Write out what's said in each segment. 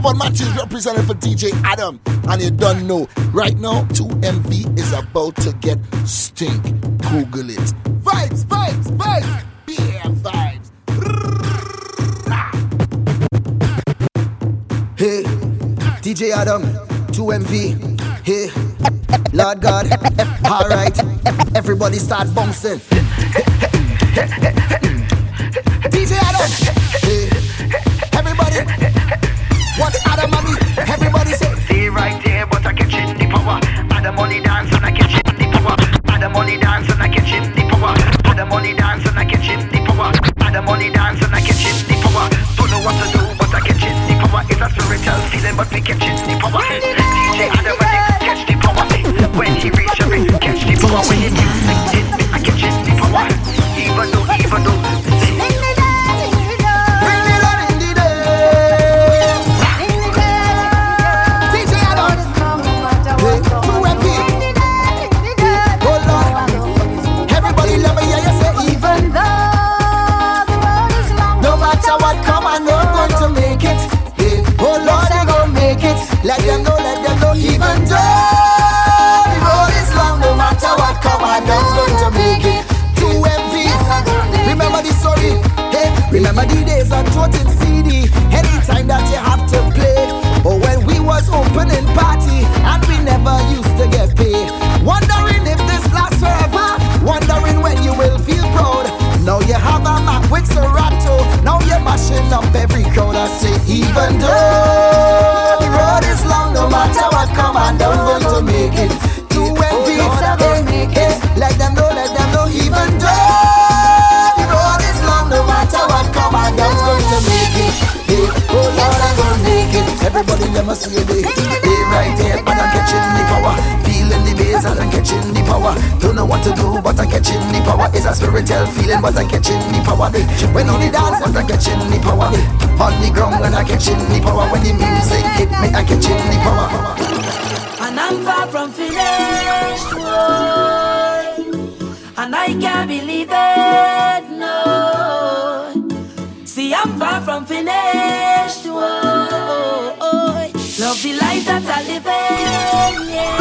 Javon Matthews representing for DJ Adam. And you don't know, right now, 2MV is about to get stink. Google it. Vibes, vibes, vibes. Yeah, vibes. Hey, DJ Adam, 2MV. Hey, Lord God. Alright, everybody start bouncing. DJ Adam. What's Adam and me? Everybody say. Stay right there, but I catch in the power. Add the money dance and I catch in the power. Add the money dance and I catch in the power. Add the money dance and I catch in the power. Add money dance and I catch in the power. Don't know what to do, but I catch in the power. It's a spiritual feeling, but we catch in the power. DJ Adam and him catch the power. When he reach up, catch the power. When he remember the days on toting CD. Anytime that you have to play. Or when we was opening party and we never used to get paid. Wondering if this lasts forever. Wondering when you will feel proud. Now you have a Mac with Serato. Now you're mashing up every crowd. I say, even though the road is long, no matter what come, I'm going to make it. Everybody let me see it. Hey, right here, and I'm catching the power. Feeling the bass, and I'm catching the power. Don't know what to do, but I'm catching the power. It's a spiritual feeling, but I'm catching the power. When on the dance, but I'm catching the power. On the ground, and I'm catching the power. When the music hit me, I'm catching the power. And I'm far from finished, boy. And I can't believe it, no. See, I'm far from finished. Love the life that I live in, yeah.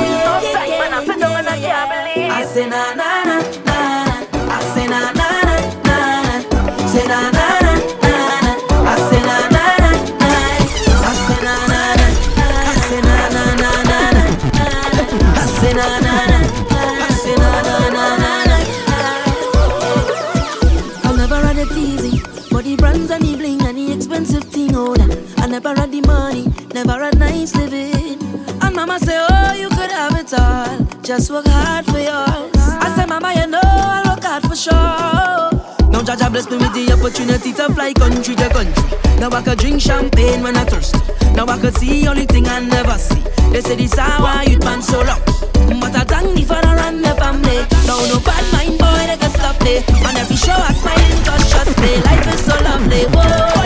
I say na na na na, Just work hard for yours. I said, Mama, you know I'll work hard for sure. Now Jaja bless me with the opportunity to fly country to country. Now I could drink champagne when I thirst. Now I could see only thing I never see. They say this how I youth man so long. But I thank the father and the family. Now no bad mind boy they can stop me. On every show I smiling cause trust me. Life is so lovely. Whoa.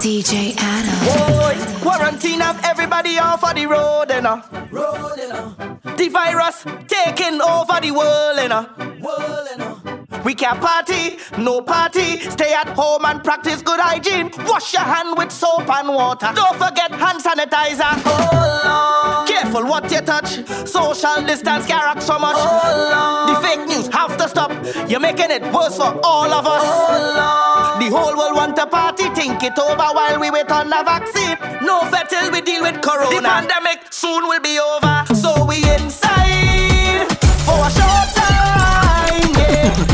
DJ Adams. Boy, quarantine of everybody off of the road eh, and a Road eh, and a The virus taking over the world eh, and uh. We can't party, no party. Stay at home and practice good hygiene. Wash your hand with soap and water. Don't forget hand sanitizer. Oh Lord. Careful what you touch. Social distance can so much. Oh Lord. The fake news have to stop. You're making it worse for all of us. Oh Lord. The whole world want a party. Think it over while we wait on the vaccine. No fair till we deal with corona. The pandemic soon will be over. So we inside for a short time. Yeah.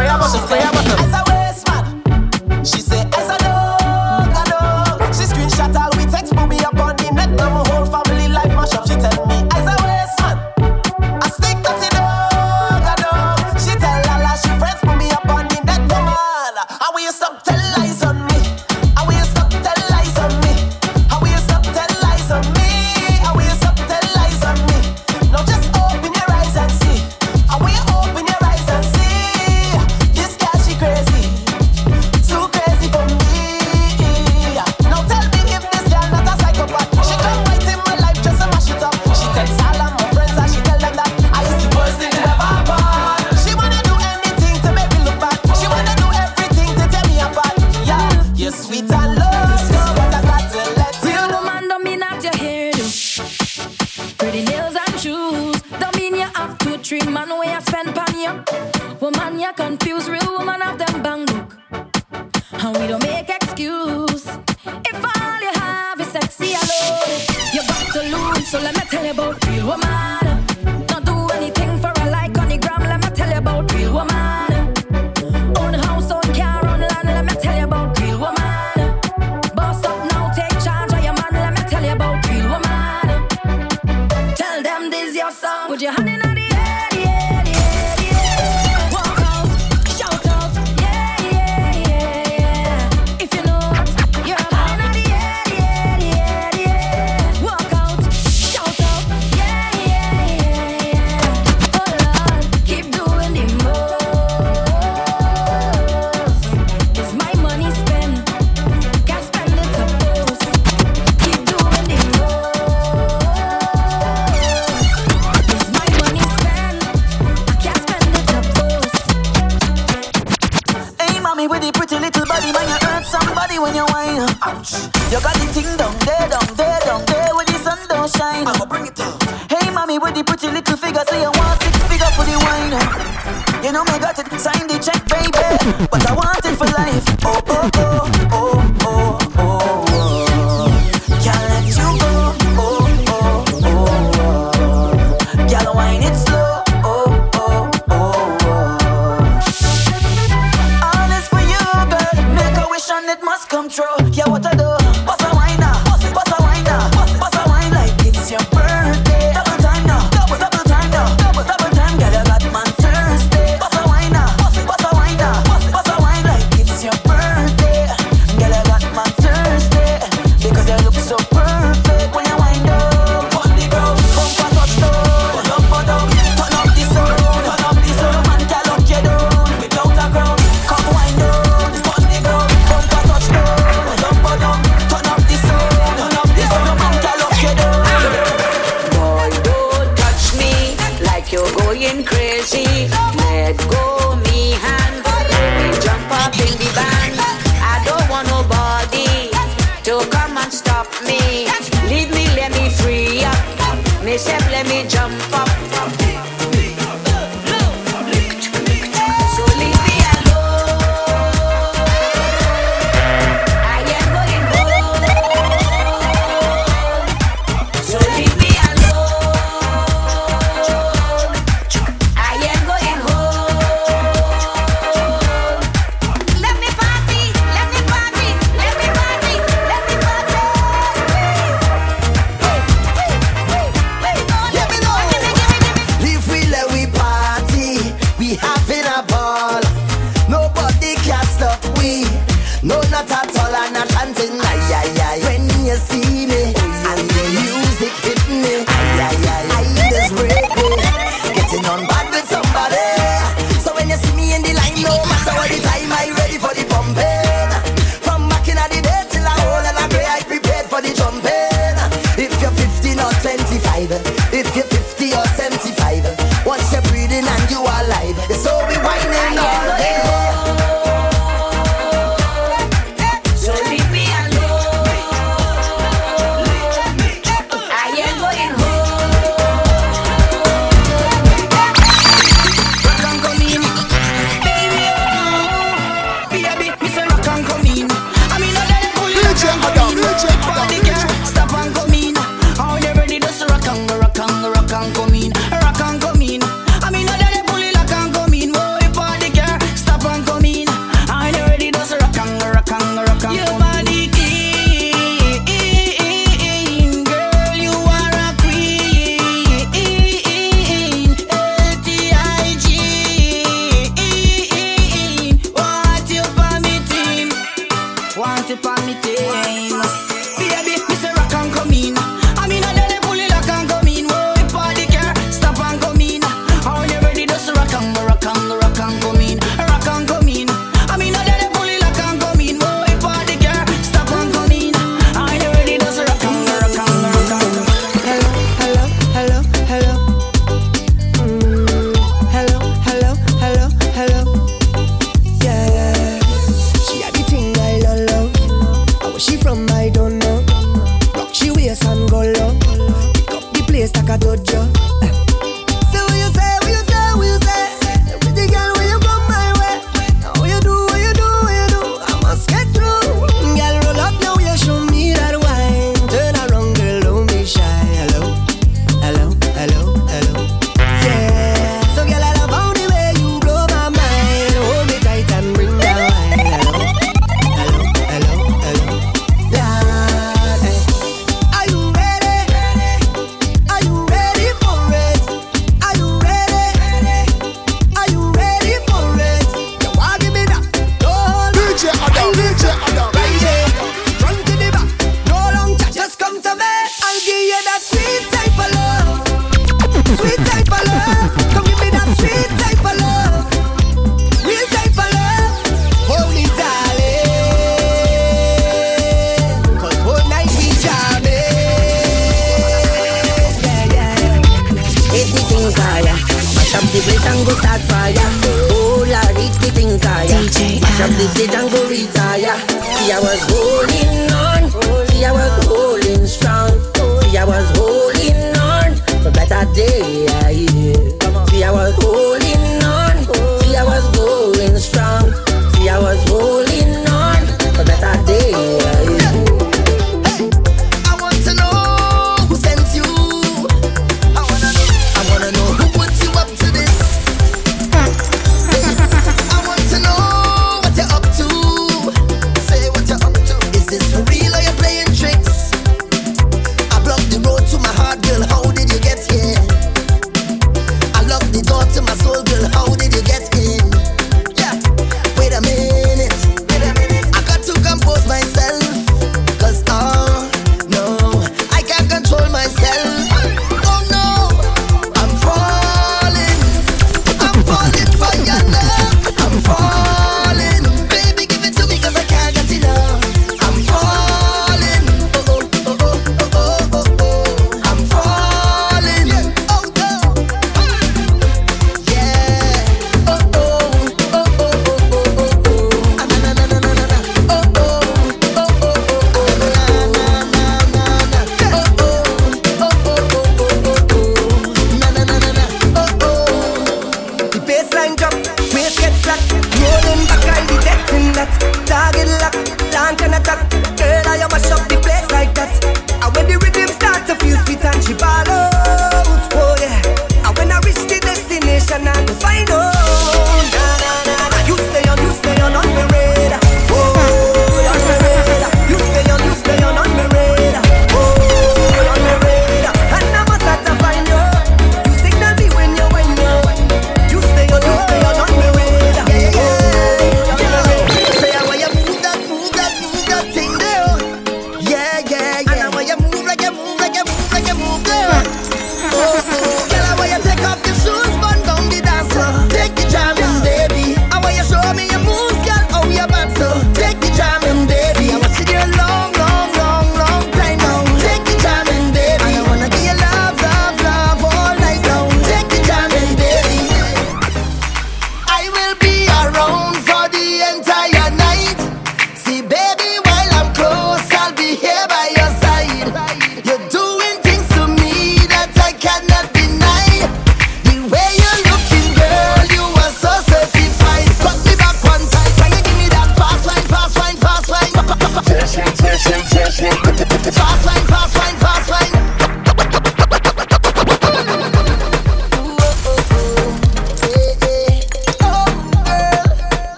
Spray a bottle,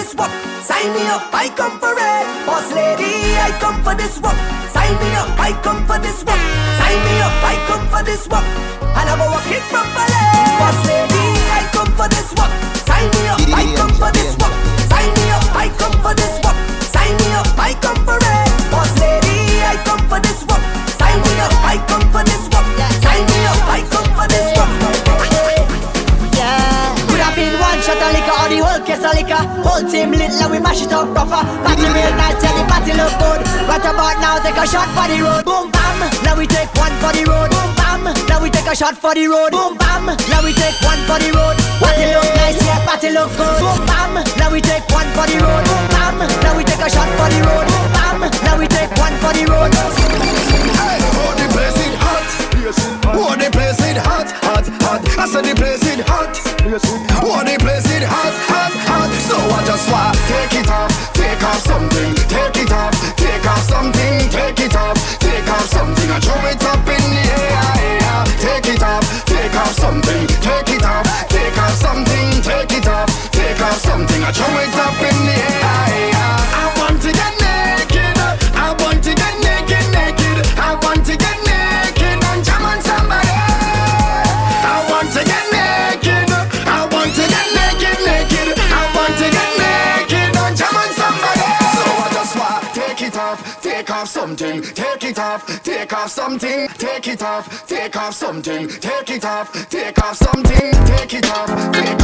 this work. Sign me up, I come for it. Boss lady, I come for this work. Sign me up, I come for this work. Sign me up, I come for this work. And I'm gonna work it properly. Boss lady, I come for this work. Sign me up, I come for this work. Sign me up, I come for this work. Sign me up, I come for it. Boss lady, I come for this work. Sign me up, I come for this work. Sign me up, I come for this work. Could have been one shot of liquor or the whole case of liquor. Whole team we mash it up proper. Party real nice, yeah, the party look good. What about now? Take a shot for the road. Boom bam. Now we take one for the road. Boom bam. Now we take a shot for the road. Boom bam. Now we take one for the road. Party look nice, yeah, party look good. Boom bam. Now we take one for the road. Boom bam. Now we take a shot for the road. Boom bam. Now we take one for the road. The place it hot. The place it hot, hot, hot. I said the place it hot. Off something, take it off, take off something, take it off, take off something. I throw it up in the air, air. I off something, take it off, take off something, take it off, take off something, take it off, take off something, take it off, take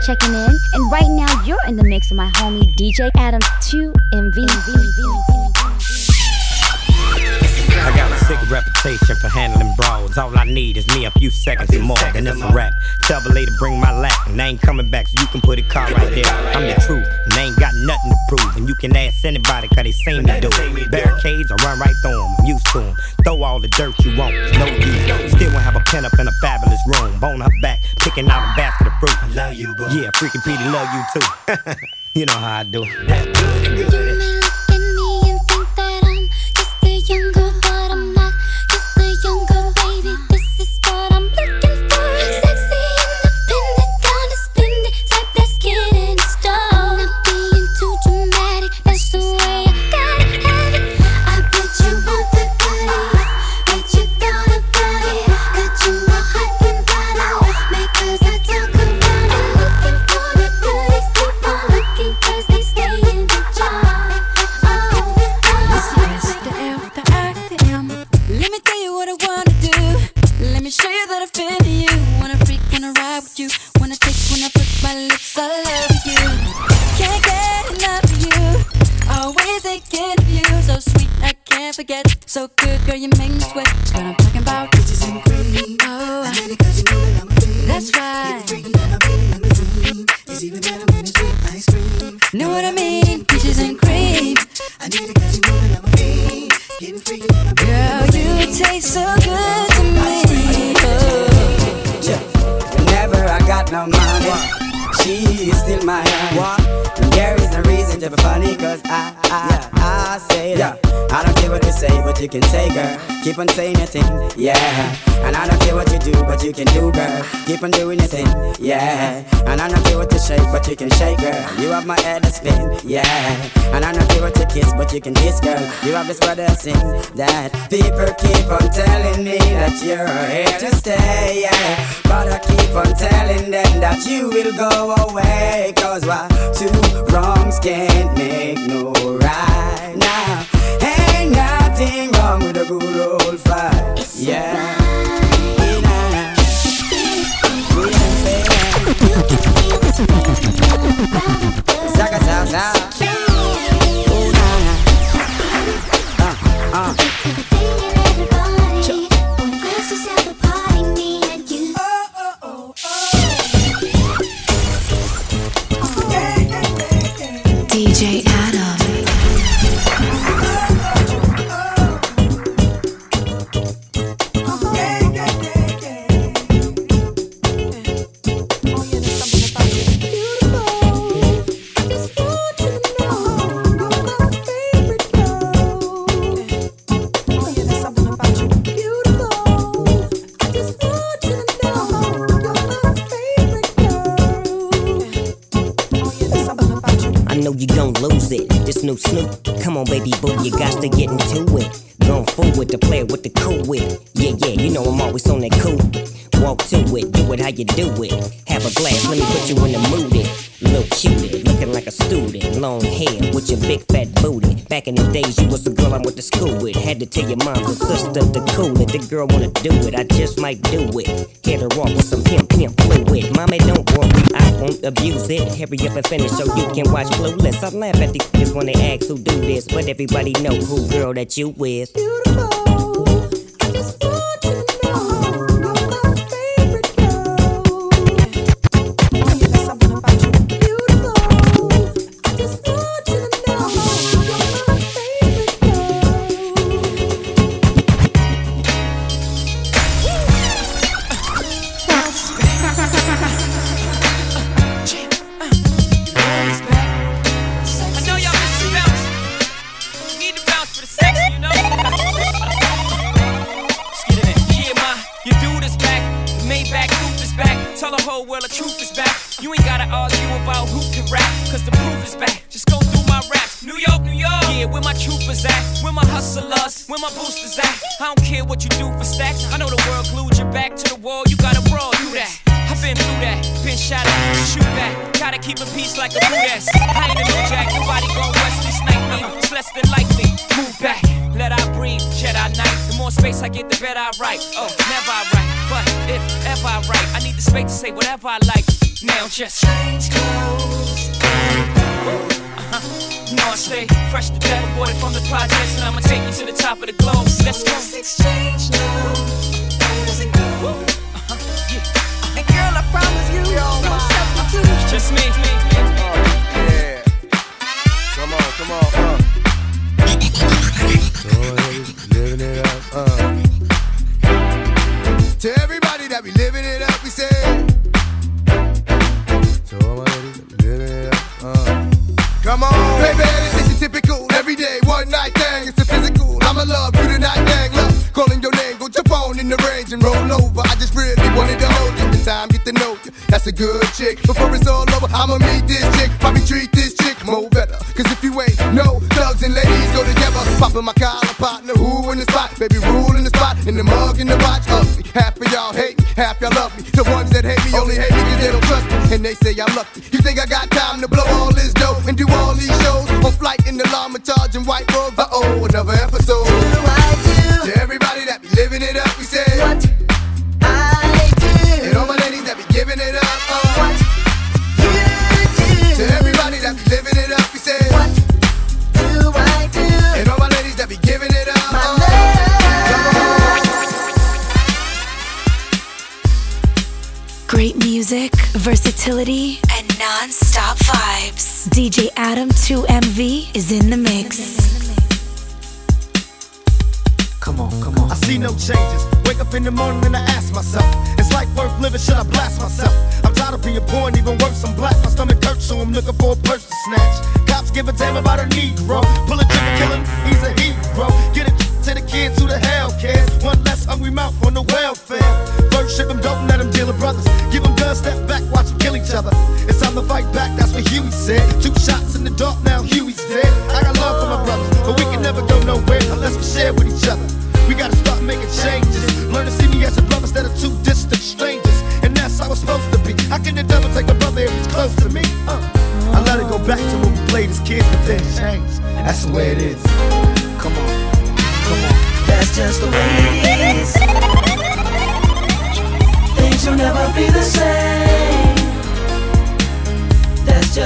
checking in. And right now, you're in the mix of my homie DJ Adams 2 reputation for handling brawls. All I need is me a few seconds or more, then it's a wrap. Tell the lady bring my lap, and I ain't coming back, so you can put a car right there. I'm the truth, and I ain't got nothing to prove. And you can ask anybody, cause they seen me do it. Barricades, I run right through them, I'm used to them. Throw all the dirt you want, no use. Still won't have a pen up in a fabulous room. Bone her back, picking out a basket of fruit. I love you, boo. Yeah, freaking Petey, love you too. you know how I do. That good, good. can say, girl. Keep on saying your thing, yeah. And I don't care what you do, but you can do, girl. Keep on doing your thing, yeah. And I don't care what you shake, but you can shake, girl. You have my head to spin, yeah. And I don't care what you kiss, but you can kiss, girl. You have this brother sing that people keep on telling me that you're here to stay, yeah. But I keep on telling them that you will go away, cause why? Two wrongs can't make no right now. Ain't nothing to the good old fight. Yeah. Zaga, zaga, zaga. Don't lose it. This new Snoop, come on, baby boo, you got to get into it. Going forward to play with the cool wit. Yeah, yeah, you know I'm always on that cool. Walk to it, do it how you do it. Have a glass, let me put you in the mood. It. Little cutie, looking like a student. Long hair with your big fat booty. Back in the days, you was the girl I went to school with. Had to tell your mom and sister to cool it. The girl wanna do it, I just might do it. Get her off with some pimp, pimp fluid. Mommy, don't worry, I won't abuse it. Hurry up and finish so you can watch Clueless. I laugh at these kids when they ask who do this, but everybody know who girl that you with. I the welfare. First ship them, don't let them deal with brothers. Give them guns, step back, watch them kill each other. It's time to fight back, that's what Huey said. Two shots in the dark, now Huey's dead. I got love for my brothers, but we can never go nowhere unless we share with each other. We gotta start making changes. Learn to see me as a brother instead of two distant strangers. And that's how it's supposed to be. How can the devil take a brother if he's close to me? Uh. I let it go back to when we played as kids, but then changed. That's the way it is. Come on, come on. That's just the way it is.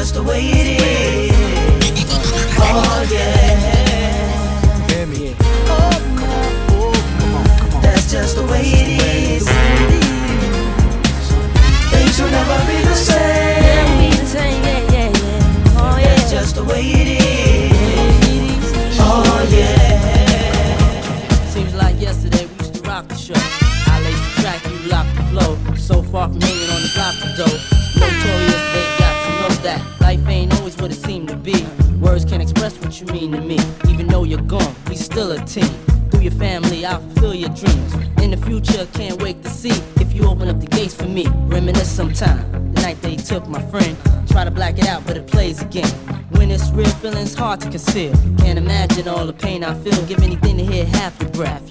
Just the way it is. Oh yeah. Hear me. That's just the way it is. Things will never be the same. Oh, That's just the way it is. 15. Through your family, I'll fulfill your dreams. In the future, can't wait to see if you open up the gates for me. Reminisce sometime. The night they took my friend. Try to black it out, but it plays again. When it's real, feeling's hard to conceal. Can't imagine all the pain I feel. Give anything to hear half your breath.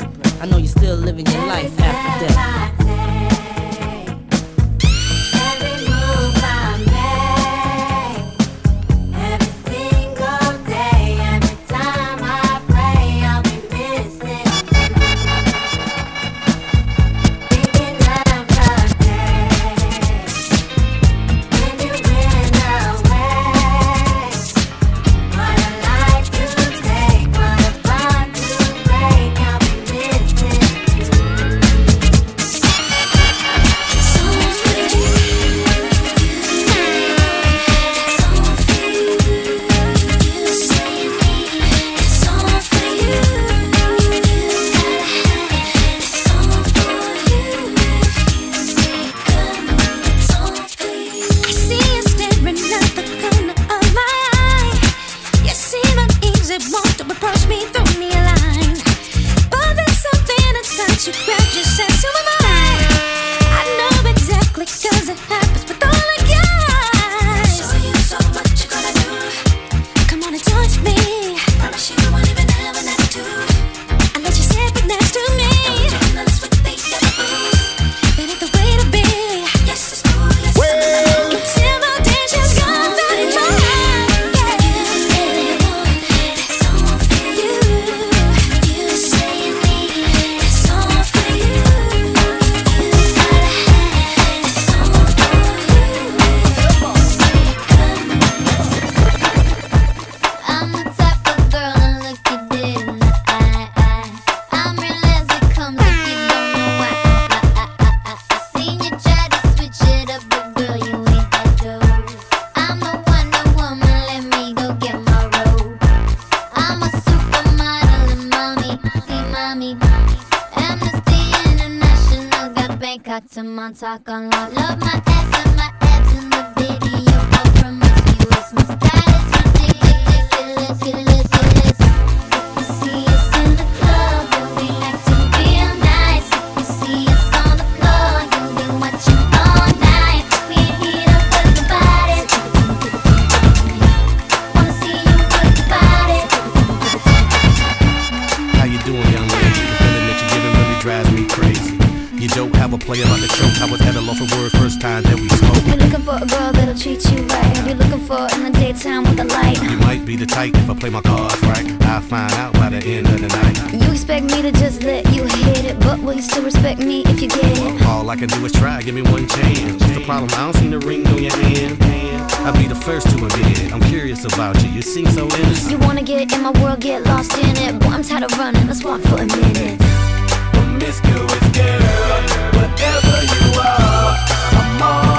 got some on talk on love. Love my ass and my play my cards right. I'll find out by the end of the night. You expect me to just let you hit it, but will you still respect me if you get it? All I can do is try, give me one chance. What's the problem? I don't see the ring on your hand. I'll be the first to admit it. I'm curious about you. You seem so innocent. You wanna get in my world, get lost in it. Boy, I'm tired of running. Let's walk for a minute. Promiscuous girl, whatever you are, I'm all.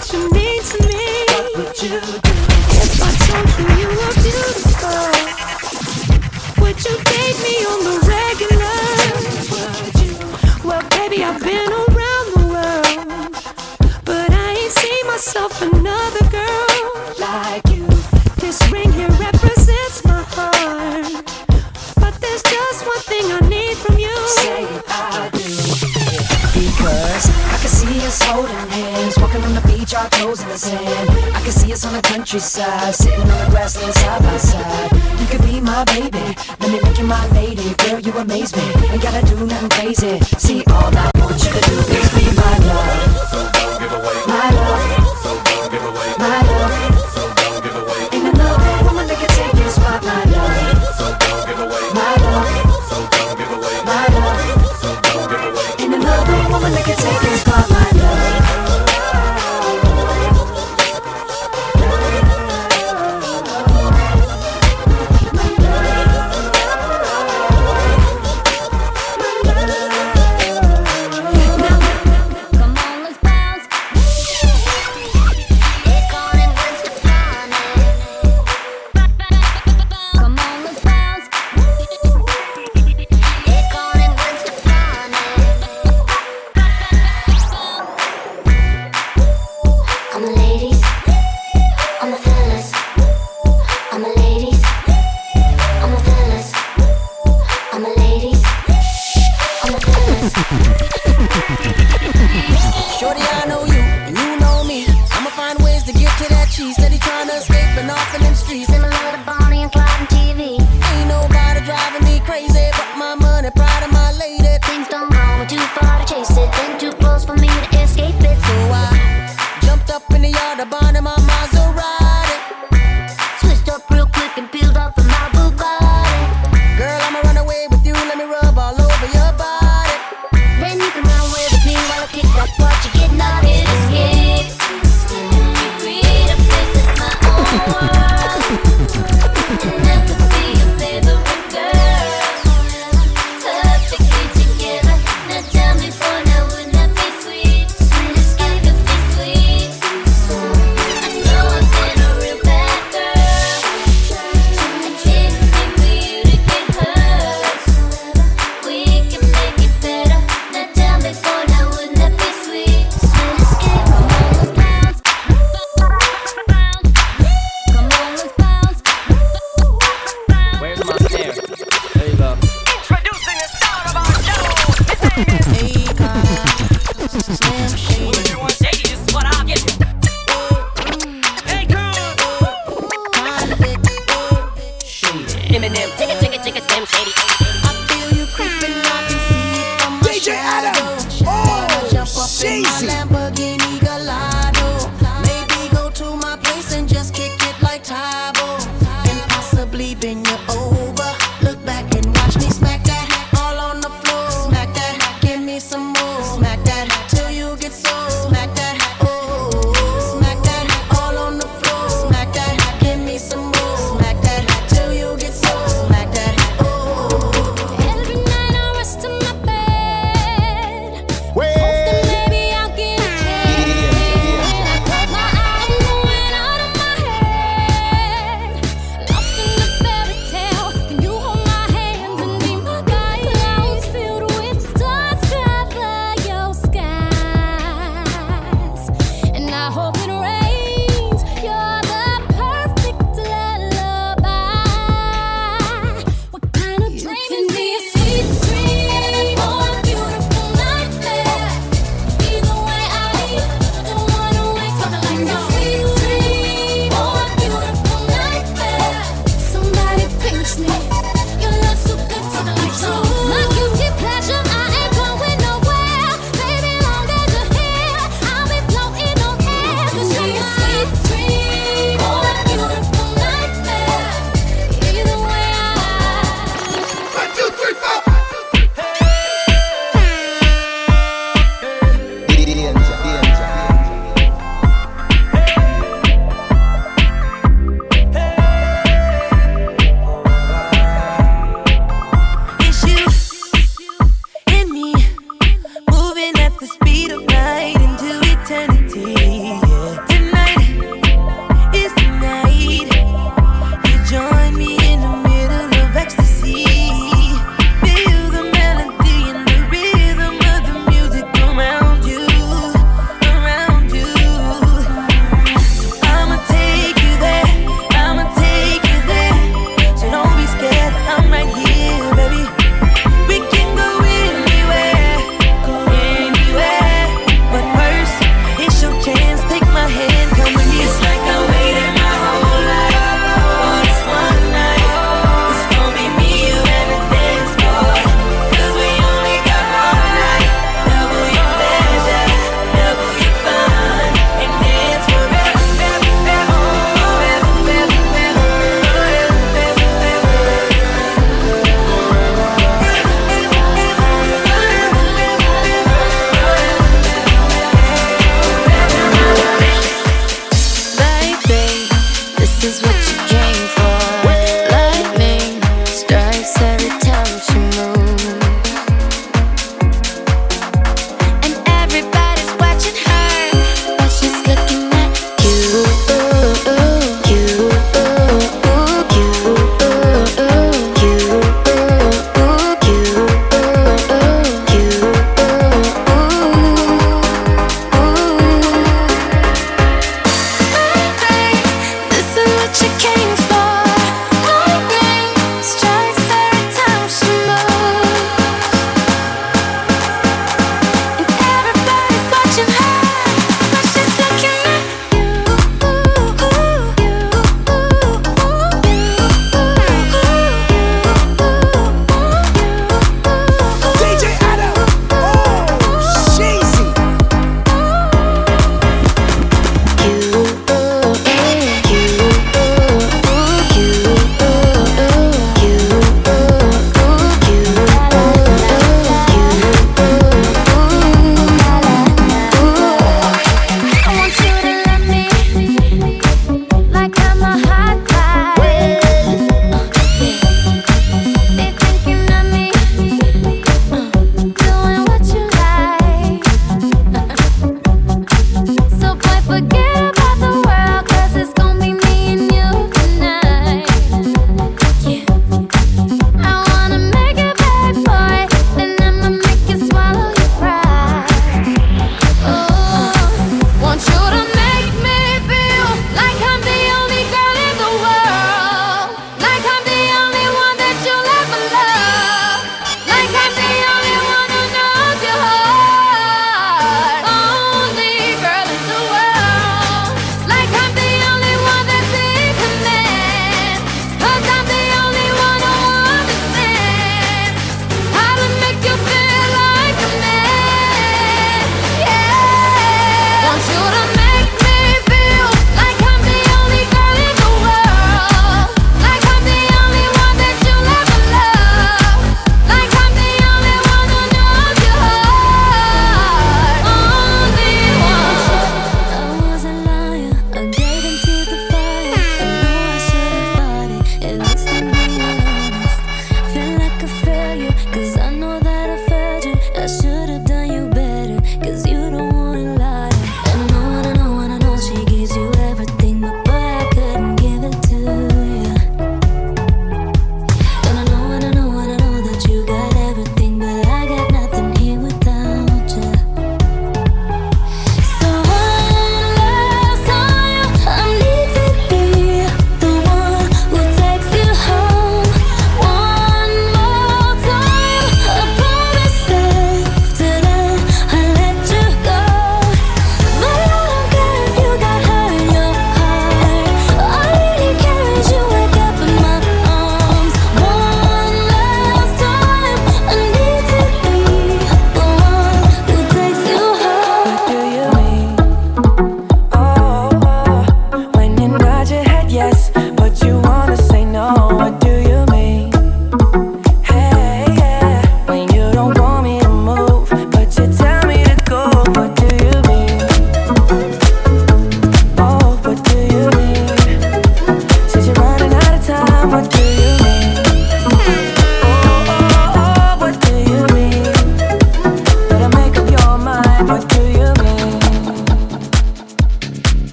what you mean to me. What would you do? countryside, sitting on the grassland side by side. You could be my baby, let me make you my lady. Girl, you amaze me, ain't gotta do nothing crazy. See all night.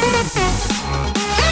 Música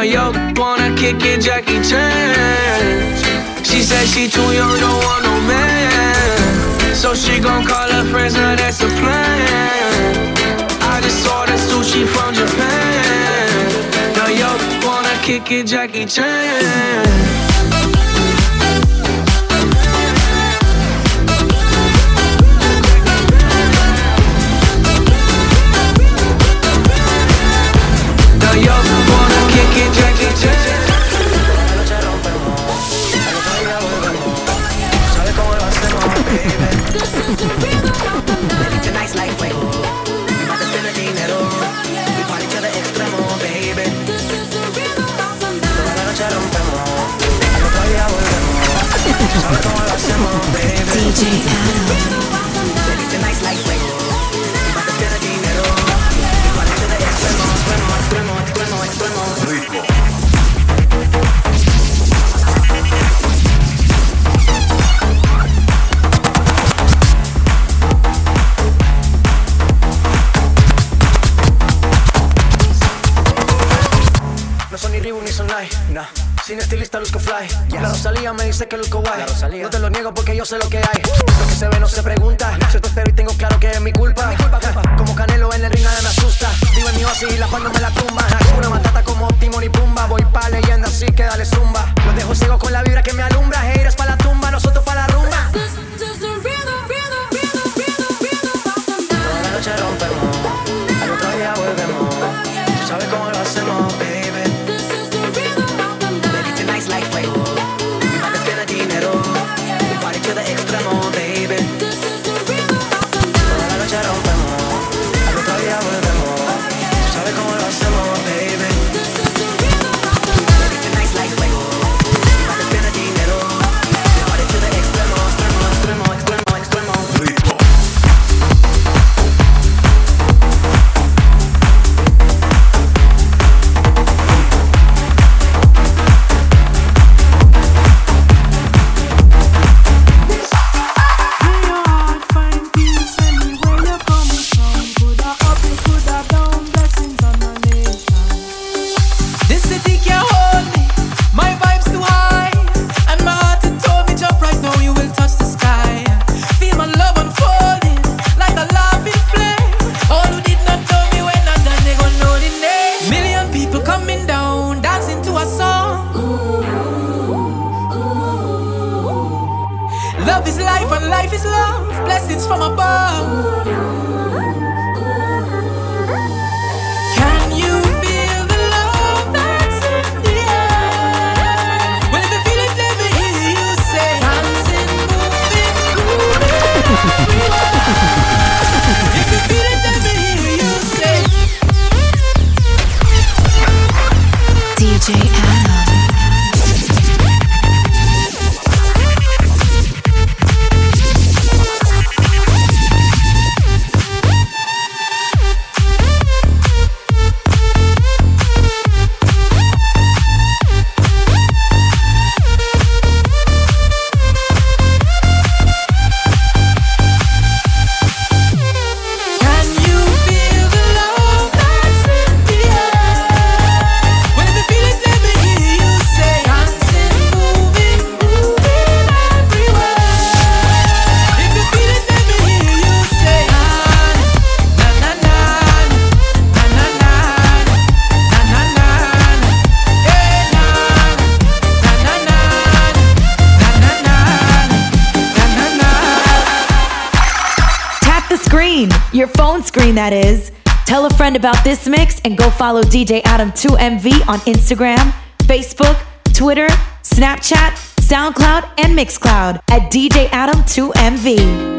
on yo, wanna kick it, Jackie Chan. She said she too young, don't want no man. So she gon' call her friends, now that's a plan. I just ordered sushi from Japan. Now yo, wanna kick it, Jackie Chan. DJ Adam. Rosalía me dice que luzco guay. No te lo niego porque yo sé lo que hay. Lo que se ve no se pregunta. Yo te espero y tengo claro que es mi culpa. Como Canelo en el ring nada me asusta. Vivo en mi oasis y la palma me la tumba. Una matata como Timon y Pumba. Voy pa' leyenda así que dale zumba. Los dejo ciego con la vibra que me alumbra. about this mix and go follow DJ Adam2MV on Instagram, Facebook, Twitter, Snapchat, SoundCloud, and Mixcloud at DJ Adam2MV.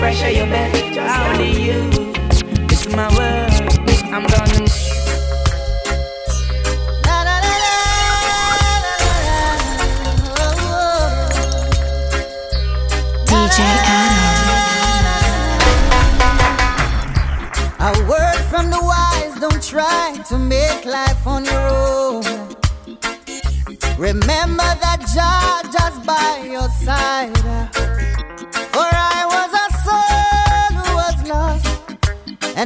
Pressure your bed. Just only you.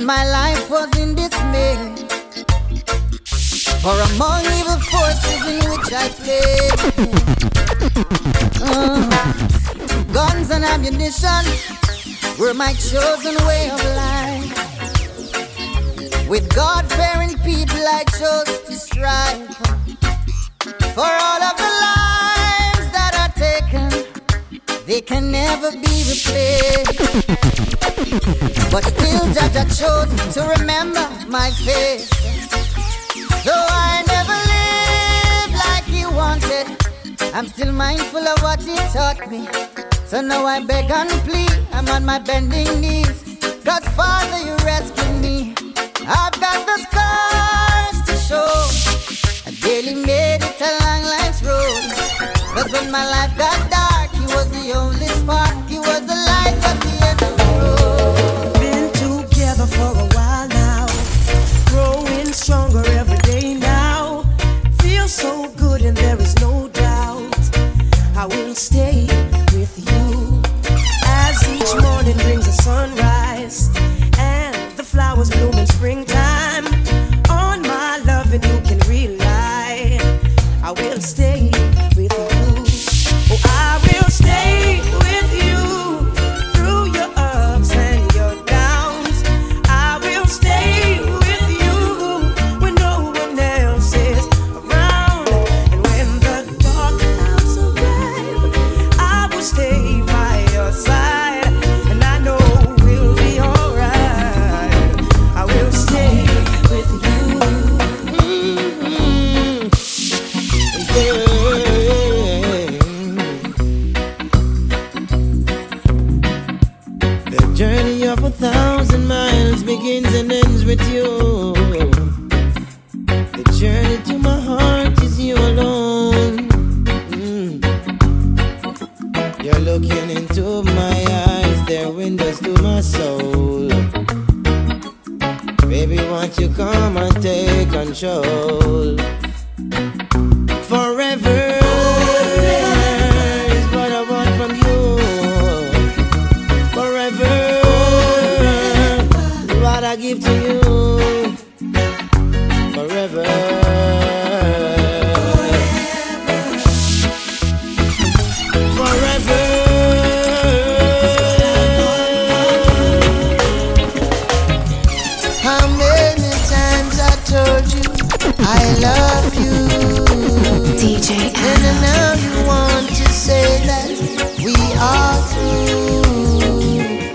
My life was in dismay. For among evil forces in which I played, uh, guns and ammunition were my chosen way of life. With God fearing people, I chose to strive for all of the They can never be replaced. But still, Jaja chose to remember my face. Though I never lived like he wanted, I'm still mindful of what he taught me. So now I beg and plead, I'm on my bending knees. God, Father, you rescued me. I've got the scars to show. I barely made it a long life's road. But when my life got dark, only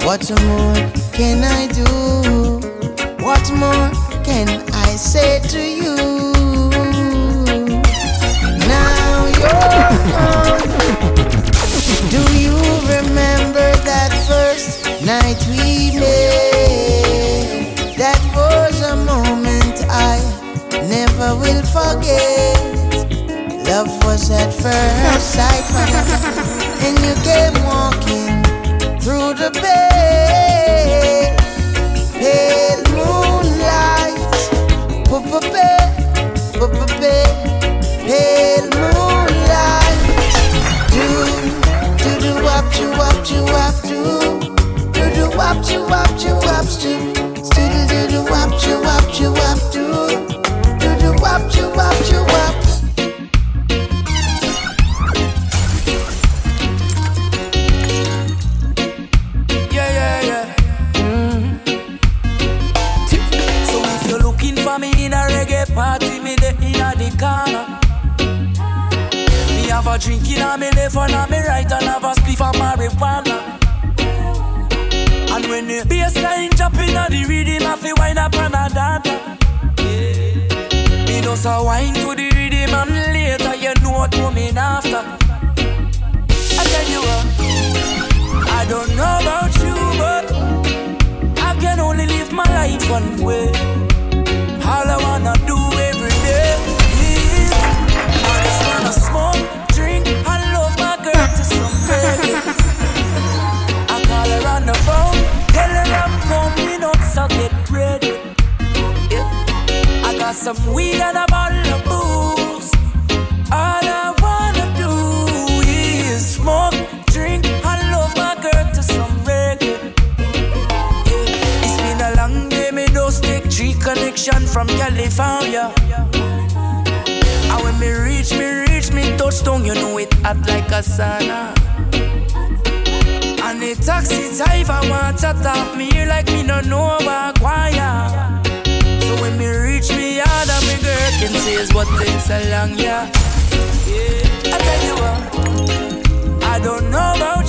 What more can I do? What more can I say to you? Now you're gone. Do you remember that first night we met? That was a moment I never will forget. Love was at first sight, and you came walking through the pale moonlight, pale So wine to the rhythm and later you know what coming after. I tell you what, I don't know about you, but I can only live my life one way. All I wanna do every day is I just wanna smoke, drink, and love my girl to some somebody. I call her on the phone, tell her I'm coming up, so get ready. Yeah. I got some weed and a Christian from California. And when me reach, me reach, me touchdown, you know it hot like a sauna. And the taxi driver want to talk me here like me no know about choir. So when me reach me yard and me girl can say is what takes a long yeah. I tell you what, I don't know about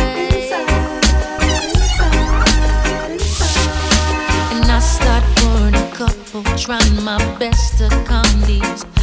trying my best to calm these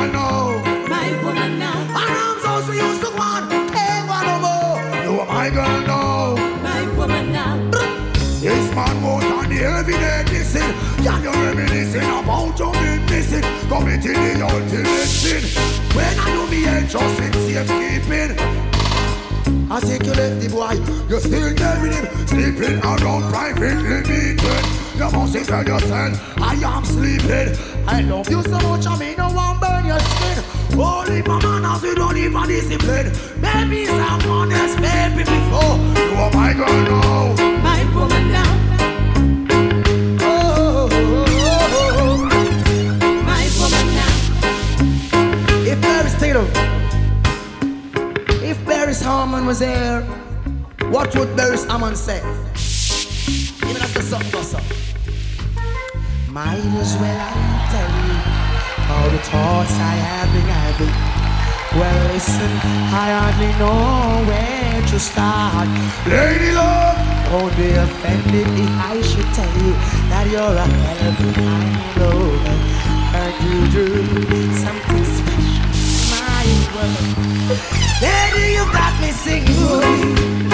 are my girl now. My woman now. And I'm used to want, can't want no more. You are my girl now. My woman now. This man was on the everyday missing. Can you reminiscing about you been missing? Committing the ultimate sin. When I do me just in safekeeping. I think you left the boy, you still there with him, sleeping around privately meeting. You must tell yourself, I am sleeping. I love you so much, I mean, no one skin. Holy manners, you don't even discipline. Maybe someone else, baby, before. You are my girl now. Oh. My woman now. My woman now. If Paris Taylor, if Paris Harmon was there, what would Paris Harmon say? Even that's the song goes up. Might as well I tell you all the thoughts I have been having. Well, listen, I hardly know where to start. Lady love, don't be offended if I should tell you that you're a hell of a kind you do something special my world. Lady, you got me singing.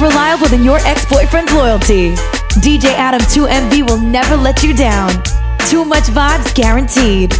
More reliable than your ex boyfriend's loyalty. DJ Adam 2MV will never let you down. Too much vibes guaranteed.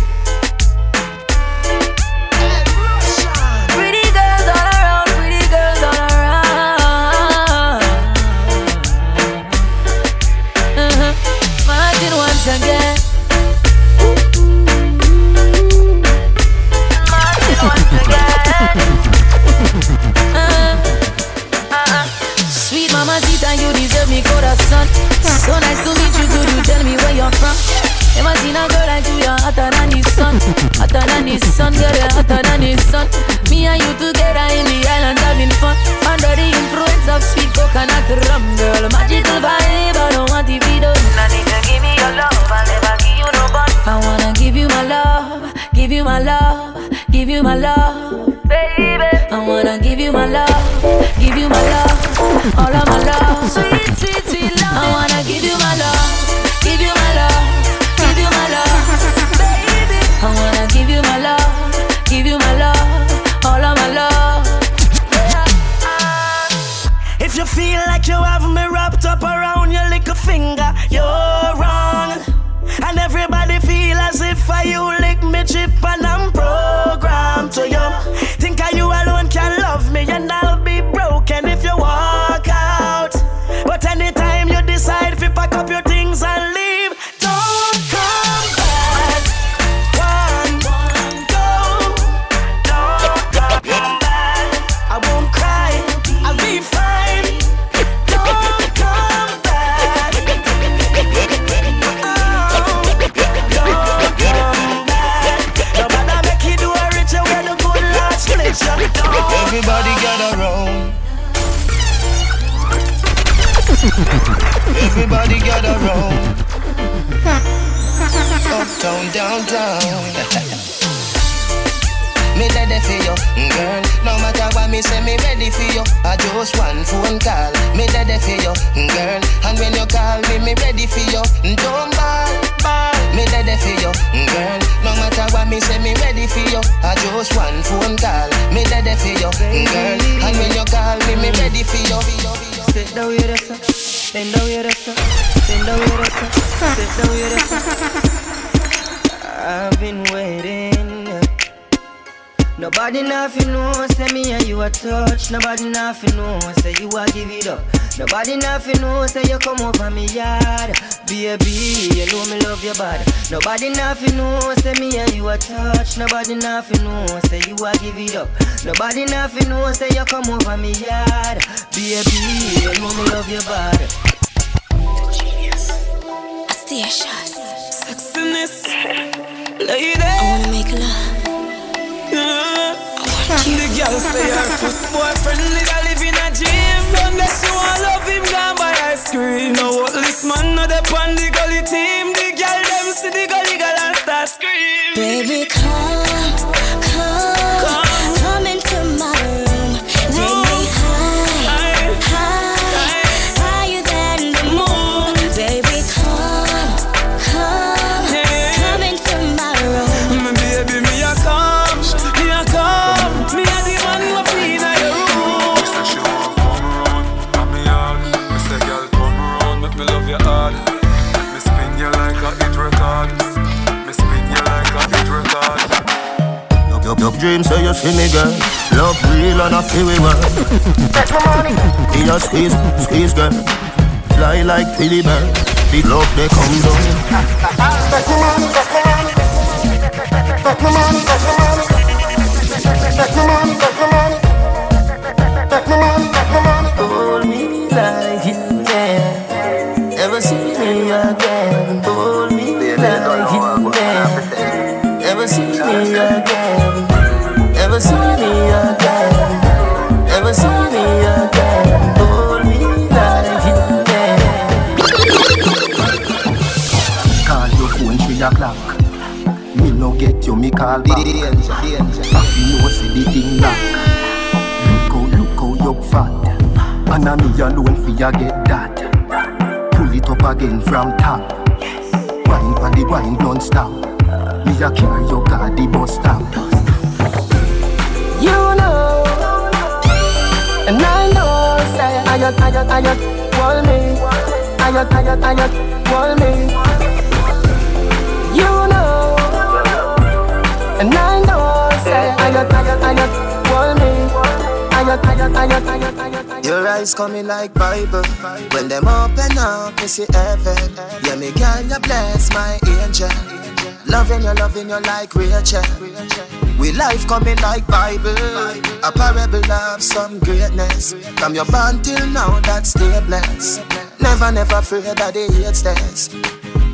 Uptown, downtown. Me ready for you, girl. No matter what me say, me ready for you. I just one phone call. Me ready for you, girl. And when you call me, me ready for you. Don't ball, ball. Me ready for you, girl. No matter what me say, me ready for you. I just one phone call. Me ready for you, girl. And when you call me, me ready for you. Sit down with us, bend down with us, bend down with us, sit down with us. I've been waiting. Nobody nothing know, say me and you a touch. Nobody nothing know, say you a give it up. Nobody nothing know, say you come over me yard. Baby, you know me love your body. Nobody nothing know, say me and you a touch. Nobody nothing know, say you a give it up. Nobody nothing know, say you come over me yard. Baby, you know me love your body. Station. Sexiness. Lady. I wanna make love. Mm-hmm. Yeah. And the girl say her first boyfriend nigga live in a gym. Sunday she want love him gone by ice cream. No what this man no dey on the gully team. The girl them see the gully girl and start scream. Baby, Your, your dream say you see me girl. Love real and I feel we work. Take my money. In your squeeze, squeeze girl. Fly like Philly bird Big love they come down. Take my money, take my money. Take my money, take my money. Take my money, take my money. Take my money, take my money. Hold me like you can. Ever see me again see the thing lock Look how, look how you fat. And a me alone get that. Pull it up again from top. Wine the wine don't stop Me a carry your car the bus stop. You know And I know Say Wall me. Ayat, ayat, ayat Wall me. You know And I know Say ayat, ayat, ayat me ayat, ayat, ayat, ayat, ayat Your eyes coming like Bible. When them open up, me see heaven. Yeah, me girl, you bless my angel. Loving you, loving you like Rachel. We life coming like Bible. A parable of some greatness. From your born till now, that's stay blessed. Never, never afraid of the hate stairs.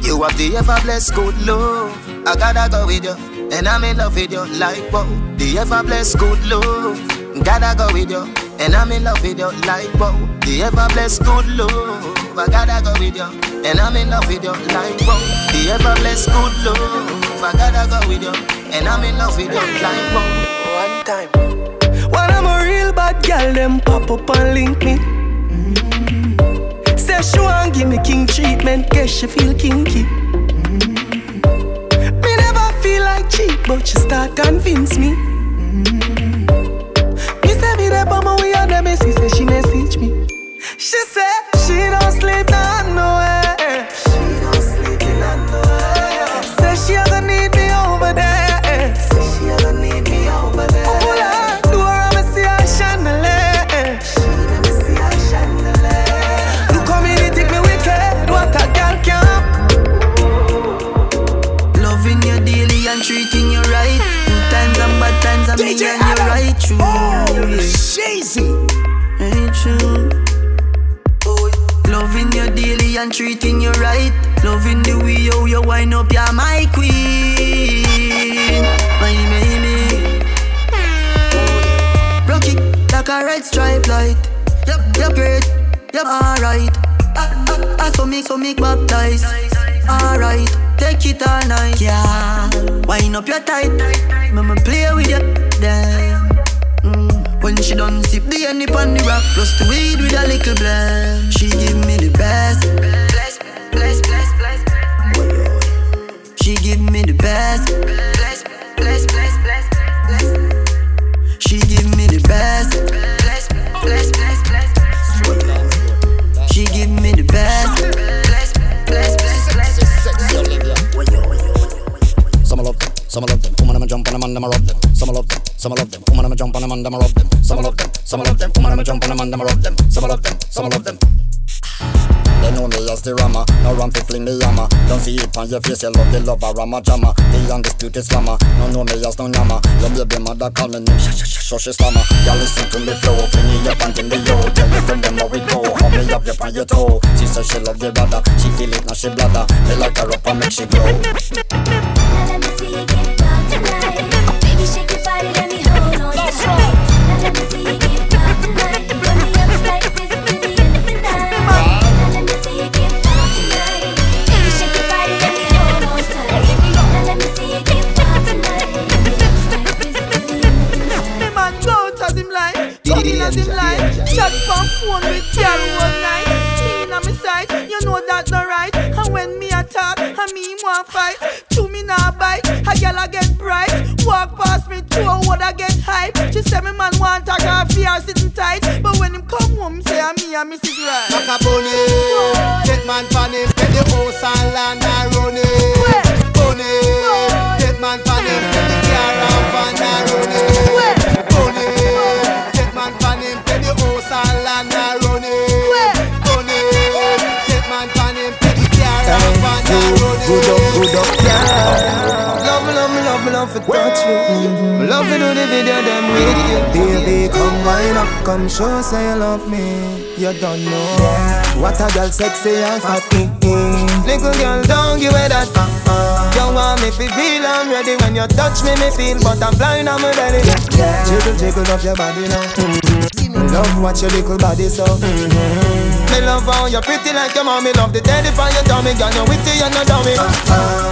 You have the ever blessed good love. I gotta go with you, and I'm in love with you like wow. The ever blessed good love. Gotta go with you, and I'm in love with you like wow. The ever blessed good love. I gotta go with you, and I'm in love with you like wow. The ever blessed good love. I gotta go with you, and I'm in love with you like wow. One time When I'm a real bad girl, them pop up and link me. Mm-hmm. Say she want give me king treatment, guess she feel kinky. Like cheap, but she start convince me. Me say me but my way on the messy, say she message me. She say she don't sleep down nowhere. And treating you right. Loving the way you, you wind up, you're my queen. My baby. Rocky, like a red stripe light. Yep, you're great. Yep, alright. I, I, I so make, so make baptize. Alright, take it all night. Yeah, wind up your tight. Mama play with you. Damn. Mm. When she done sip the honey on the rock Plus the weed with a little blend She give me the best Bless, bless, bless, bless She give me the best Bless, bless, bless, bless, bless She give me the best Bless, bless, bless, bless She give me the best Bless, bless, bless, bless Some love some I love them. Woman, I'm a jump and a man, I'm a rob them. Some love them, some I love jump on them and them I rub them. Some love them, some love them. Woman, I'ma jump on them and them I rub them. Some I love them, some love them. They know me as the rammer, no ram fi fling me hammer. Don't see it on your face, you love the lover, rama jammer. The undisputed no yammer. Your baby mother call me name, shush shush shush slammer. Y'all listen to me flow, fling me up and in the yo. Tell me from them how it go, hold me up up on your toe. She she love the brother, she feel it now she bladder. Me like her up and make she grow. Let me see you get down tonight. Baby, shake your body, let me as him like. Chat on phone with girl one night. Me inna me sight, you know that no right. And when me attack, and me want fight. Chew me nah bite, a girl a get bright. Walk past me, two a would I get hype. She say me man want a coffee or sitting tight. But when him come home, say I'm me ah, and Mrs. Right. Bunny, get man him, get the house and land you. Mm-hmm. Me love to do the video them with you. Baby, come wind up, come show say you love me. You don't know what a girl sexy and fat. Little girl, don't give it that. You want me to feel I'm ready when you touch me, me feel butterfly on my belly. Yeah. Jiggle, jiggle up your body now. Mm-hmm. Me love watch your little body so. Mm-hmm. Me love how you're pretty like your mommy. Love the daddy for your tummy, girl. You witty and you dummy.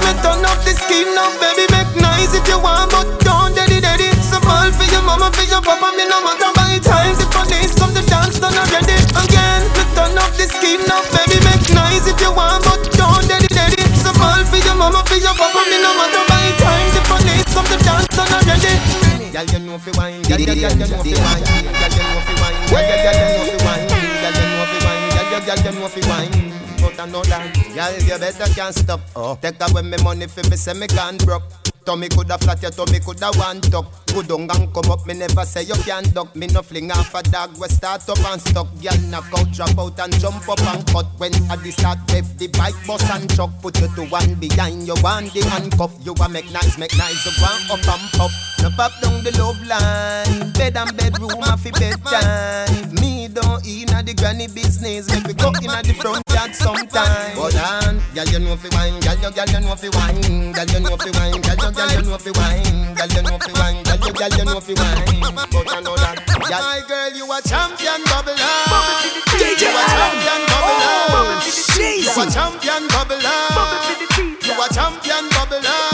Me turn up the scheme now, baby. Make nice if you want, but don't daddy daddy. So fall for your mama, for your papa. Me no matter by times the police come to dance, done already. Again, me turn up the scheme now, baby. Make nice if you want, but don't daddy daddy. So fall for your mama, for your papa. Me no matter by times the police come to dance, done already. Girl, you know fi wine. Girl, you know fi wine. Girl, you know fi wine. Girl, you know fi wine. Girl, you know fi. Girl, you. But I know that, girl, you better can't stop. Oh. Take away me money fi me say me can't broke. Tummy coulda flat, your tummy coulda one tuck. Good down and come up, me never say you can duck. Me no fling off a dog, we start up and stuck. Girl knock out, drop out and jump up and cut. When I the start, left the bike, bus and truck. Put you to one behind you, one the handcuff. You a make nice, make nice, you want up and pop. No pop down the love line. Bed and bedroom, fi bedtime. Me don't inna the granny business. Make we go inna the front yard sometime. But on, girl you know fi wine, girl you, girl you know fi wine, girl you know fi wine, girl you, girl you know fi wine, girl you know fi wine, girl you, girl you know fi wine. But I know that, girl, my girl you a champion bubbler. You a champion bubbler. You a champion bubbler. You a champion bubbler.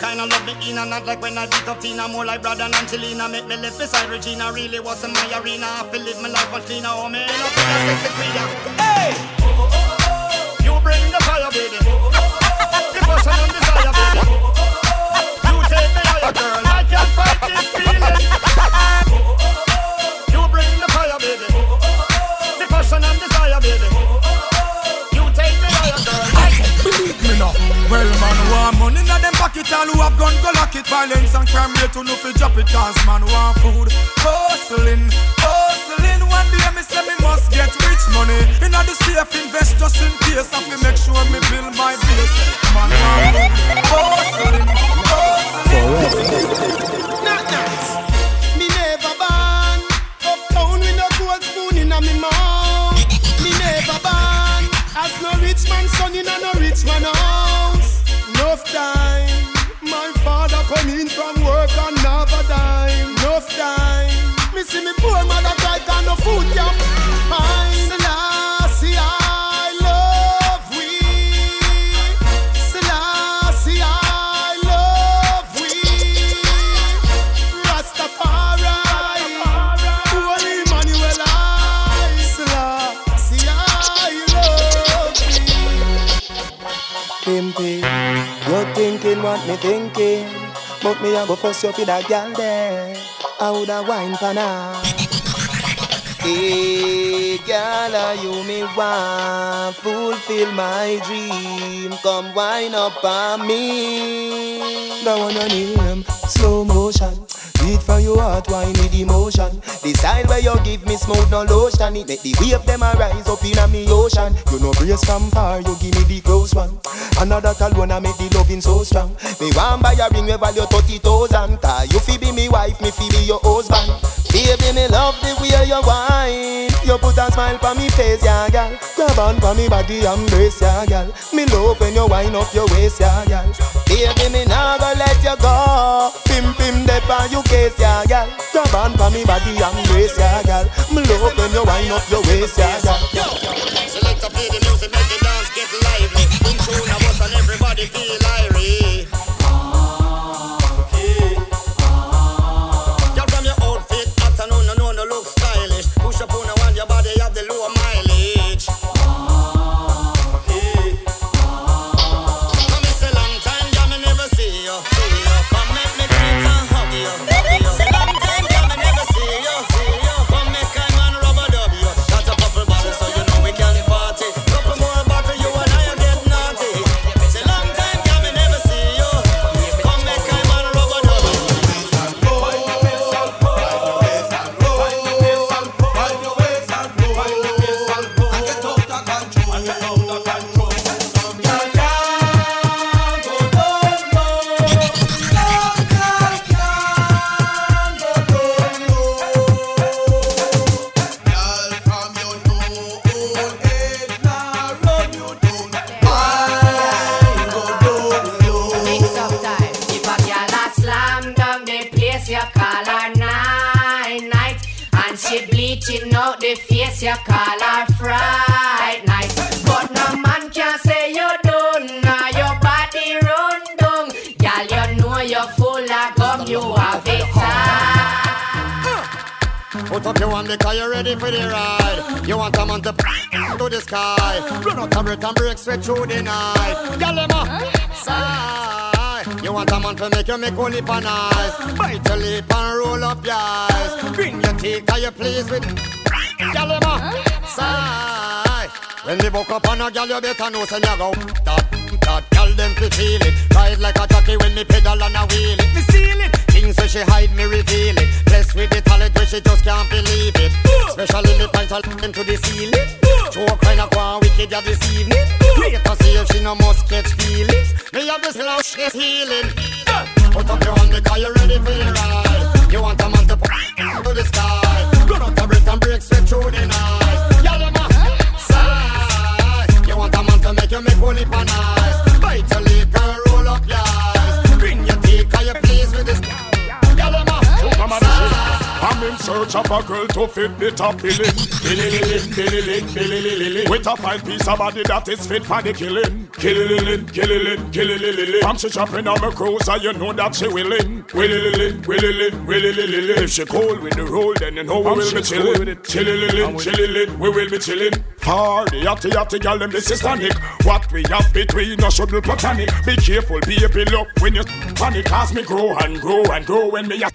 Kind of love me in and not like when I beat up Tina More like brother and Angelina Make me live beside Regina Really wasn't my arena I feel live my life on cleaner Oh man, I feel like sexy queen. Hey! You bring the fire baby Oh oh oh. The passion and desire baby Oh oh oh. You take me higher girl I can't fight this feeling Oh oh oh. You bring the fire baby Oh oh oh. The passion and desire baby Oh oh oh. You take me higher girl I can't Believe me now. Well, man, want money in pocket, all who have go lock it. Violence and crime rate to no fi drop it, cause man want food. Hustling, hustling. One day me say me must get rich money. In the safe, invest just in case. I fi make sure me build my base. Man want food. Hustling, hustling. Me never born uptown with no gold spoon in me mouth. Me never born as no rich man son in no rich man house. Enough time, thinking. But me a go first you for that girl there. I woulda wine pan her. Hey, girl, are you me want fulfill my dream? Come wine up on me. That one I name slow motion. Beat from your heart, wine with emotion. Style where you give me smooth no lotion. It make the wave them a rise up in a me ocean. You know brace from far, you give me the close one. Another alone I make the loving so strong. Me want buy a ring we value thirty thousand. Cause you fi be me wife, me fi be your husband. Baby, me love the way you wine. You put a smile on me face, yeah, girl. Grab on for me body, embrace, yeah, girl. Me love when you wind up your waist, yeah, girl. Baby, me nah go let you go. Pim pim dep on you case, yeah, girl. Grab on for me body, embrace, yeah, girl. Me love when you wind up your waist, yeah, girl. Select up play the music, make the dance get lively. And everybody feel. The you call her fright night. But no man can say you done, now your body run down. Girl, you know you're full of gum, you have it tight. Put up your hand because you're ready for the ride. You want a man to to the sky. Run out and break and break straight through the night. Girl, them a sigh. You want a man to make you make one lip and eyes. Bite your lip and roll up your eyes. Bring your teeth, cause you pleased with. Girl, them a. When they woke up on a girl, you better know say you go that that girl them fi feel it. Ride like a jockey when me pedal and a wheel it. Me seal it. Things say she hide me reveal it. Blessed with the talent where she just can't believe it. Especially me point her into the ceiling. Show kind of go wicked ya this evening. to see if she no must catch feelings. Me have this love she's healing. Put up your hand because you're ready for the ride. You want a man to put to the sky. Run out the breath and break straight through the night. Yeah, them a sigh. You want a man to make you make holy pan eyes. Bite your lip search of a girl to fit the top billing. Billy-lilling, billy-ling, billy-lilling. With a fine piece of body that is fit for the killing. Killy-lilling, killy-ling, killy-lilling. From she jumping on my cruiser, you know that she willing. Willy-lilling, willy-ling. If she cold with the roll, then you know we will be chilling. Chilly-lilling, we will be chilling. For the yachty yachty gal, them this is tonic. What we have between us should be platonic. Be careful, baby, look when you panic. Cause me grow and grow and grow when me a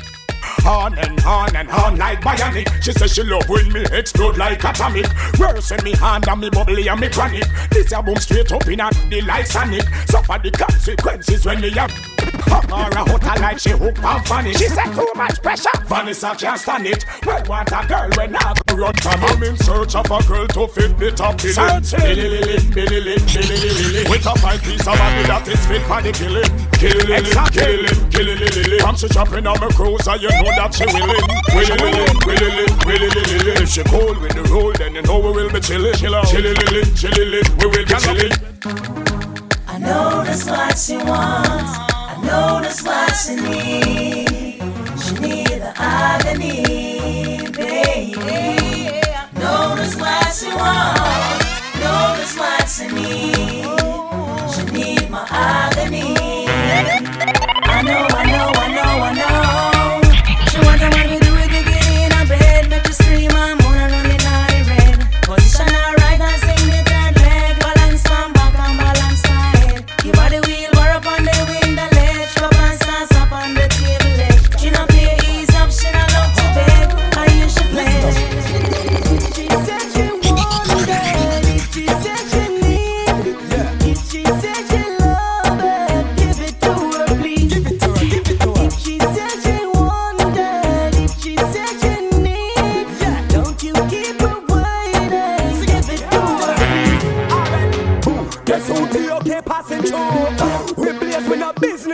on and on and on like bionic. She says she love when me explode like atomic. Worse when me hand and me bubbly and me chronic. This a boom straight up in a the like sonic. Suffer the consequences when me Pop her a hotter like she hook and funny. She said too much pressure. Vanessa can't stand it. Well, want a girl when I run from I'm in search of a girl to fit the top billy-lilling, billy-lilling. With a fine piece of body that is fit for the killing. Killing, killing, killing, Come she jumping on my cruiser, you know that she willing. Willing, willing, willing, If she cold with the roll, then you know we will be chilling. Chilling, chilling, chilling, we will be chilling. I know that's what she wants. I know that's what she need. She need the agony, baby. Know that's what she wants. Know that's what she need. She need my agony.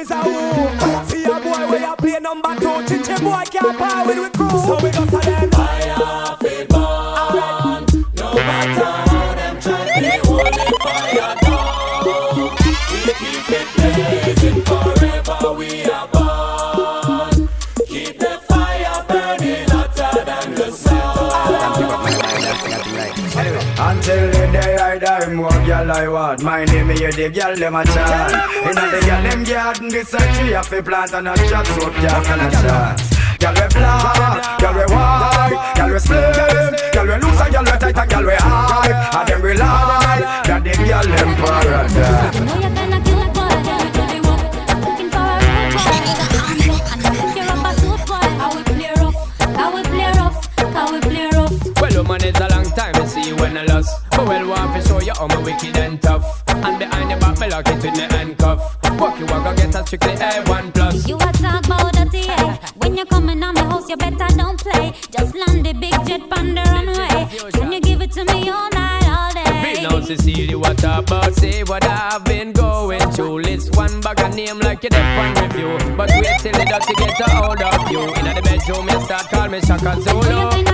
With business a who. See a boy where you play number two. Chichi boy can't power we crew. So we go to them. Fire, more girl I want. My name is the girl them a chant. Inna the girl them garden, this a tree of a plant and a chat, so girl can a chance. Girl we black, girl we white, girl we slim, girl we loose and girl we tight and girl we high. And them rely that the girl them paradise. Well, woman, it's a long time to see you when I lost. But well, want to show you how my wicked and tough. And behind your back, me lock it in the handcuff. Walk you walk, go get a strictly A1 plus. You a talk about dirty, yeah. When you coming on my house, you better don't play. Just land the big jet on the runway. Can you give it to me all night, all day? Now, Cecilia, what about? Say what I've been going through. List one bag of name like you dep on review. But wait till the dirty get a hold of you. In the bedroom, you start call me Shaka Zulu.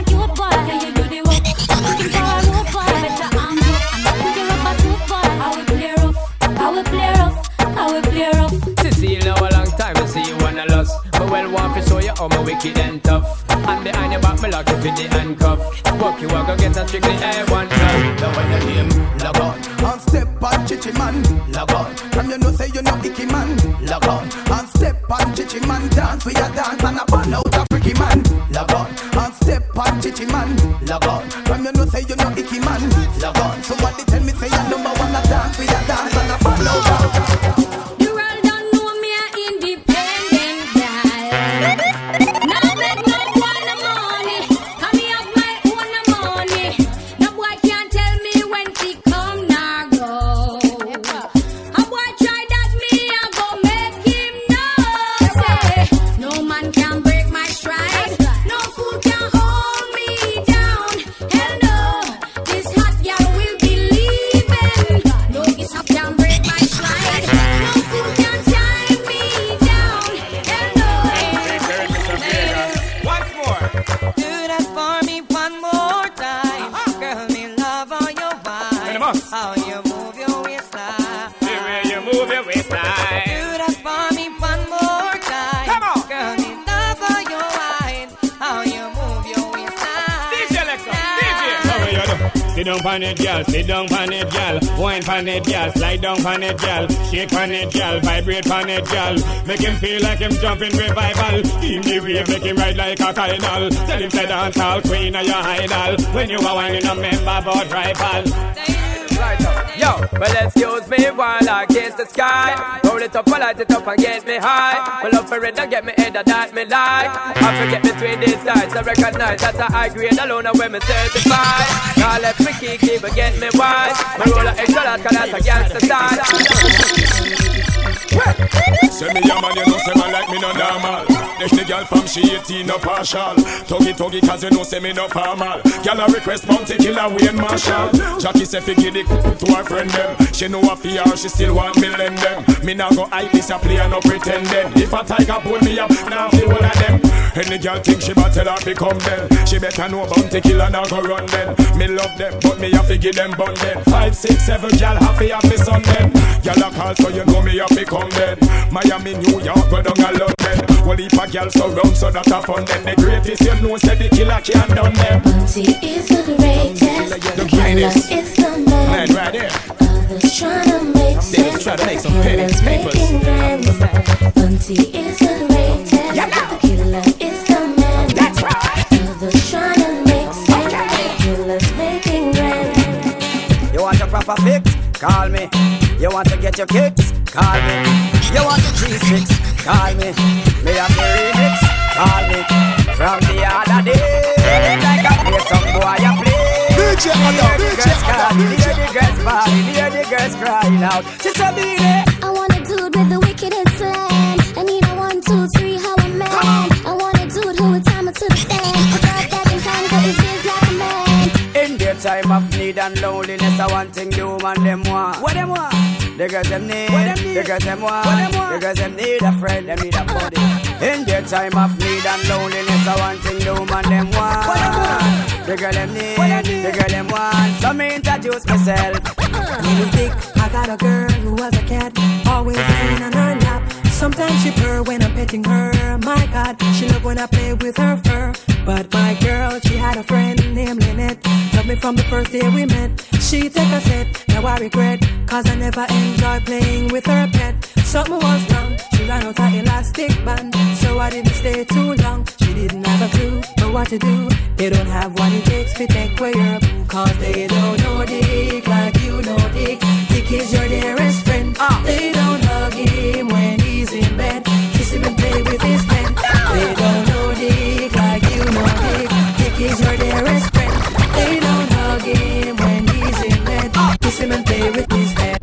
Wicked and tough. And behind your back, me lock it with the handcuff. Make him feel like him jumping revival. Give the wave, make him ride like a cardinal. Tell him say dance all queen of your idol. When you are whining, a member about rival. Right up. Yo, well, excuse me while I kiss the sky. Roll it up, I light it up and get me high. My love for it, that get me head, that me like. I forget between these sides, I recognize that I high grade alone and when me certified. Now let me kick but get me wide. My roller extra large, cause that's a gangster style. Say me a man, you know say man like me no normal. This the girl from she 18 no partial. Tuggy tuggy cause you know say me no formal. Girl a request Bounty Killer Wayne Marshall. Jackie say fi give the c- to her friend them. She know a fear, she still want me lend them. Me now go hide this a play and no pretending. If a tiger pull me up, now feel one of them. Any girl think she better tell her fi come then. She better know Bounty Killer now go run then. Me love them, but me have to give them bun then. Five, six, seven, girl happy me son then. Girl a call so you know me have to come then. Miami, New York, go down a London. Well, if a girl surround so that a fun then. The greatest you know say the killer can't done them. Bunty is the greatest. The greatest. Killer is the man. Right there. Others tryna make They sense. try to make some pennies, papers. Bunty is the greatest. The killer the man. A fix? Call me. You want to get your kicks? Call me. You want the three six? Call me. Me have the remix? Call me. From the other day, like I play some boy I play. DJ Adam, Hear the DJ girls Adam, cry, DJ hear the girls party, hear the girls crying out. She said, "Beat it." I want a and loneliness, I want thing the woman them want. What them want? The girls them need, the girls them want, the girls them need a friend, them need a buddy. In their time of need and loneliness, I want thing the woman them want. The girl them need, the girl them want. So me introduce myself. Name is Dick. I got a girl who was a cat, always laying on her lap. Sometimes she purr when I'm petting her. My God, she love when I play with her fur. But my girl, she had a friend named Lynette. Loved me from the first day we met. She take a set, now I regret. Cause I never enjoy playing with her pet. Something was wrong, she ran out her elastic band. So I didn't stay too long. She didn't have a clue know what to do. They don't have what it takes to take away your boo. Cause they don't know Dick like you know Dick. Dick is your dearest friend. Ah. They don't hug him when he's in bed. Kiss him and play with and play with his head.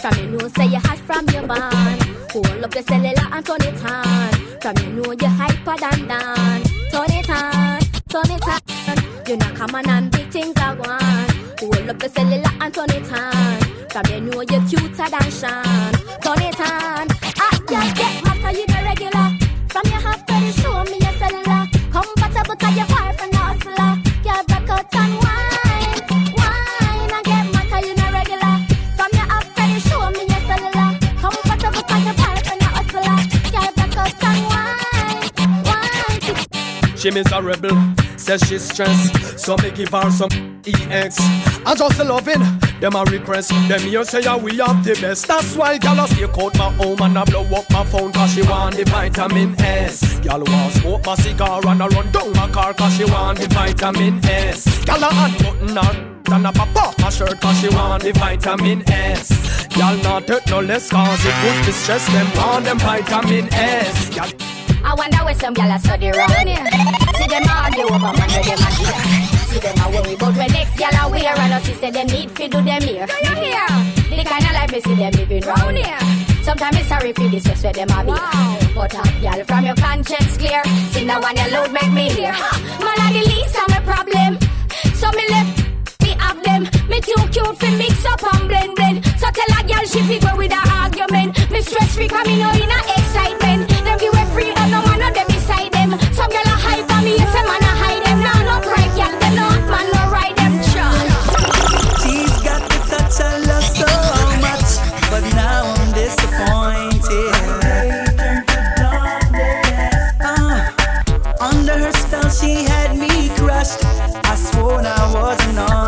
From you know say you hot from your band Hold up your cellular and turn it on. From you know you hyper than Dan. Turn it on, turn it on. You not come on and big things are one Hold up your cellular and turn it on. From you know you cuter than Sean. Turn it on. Ah, yeah, get mad cause you the regular. From your half to the show me your cellular. Compatible cause your wife and hustler Yeah, back out and She miserable, says she's stressed. So me give her some EX. I just loving them a request. Them here say yeah, we have the best. That's why gal a stake out my home and I blow up my phone cause she want the vitamin S. Gal want smoke my cigar and I run down my car cause she want the vitamin S. Gal a unbutton her and a pop off my shirt cause she want the vitamin S. Gal not hurt no less cause it would distress them want them vitamin S. Gal I wonder where some gyal a study round here. See them argue over man where them a gear. See them a worry about when next gyal are wear and us say them need fi do them here. Do you hear? The kind of life me see them living round here. Sometimes it's sorry for this where them a be. But a gyal from your conscience clear. See now when your load make me hear. Ha, Man a the least of my problem. So me left me have them. Me too cute fi mix up and blend blend. So tell a girl she fi go with a argument. Me stress free 'cause me know in no.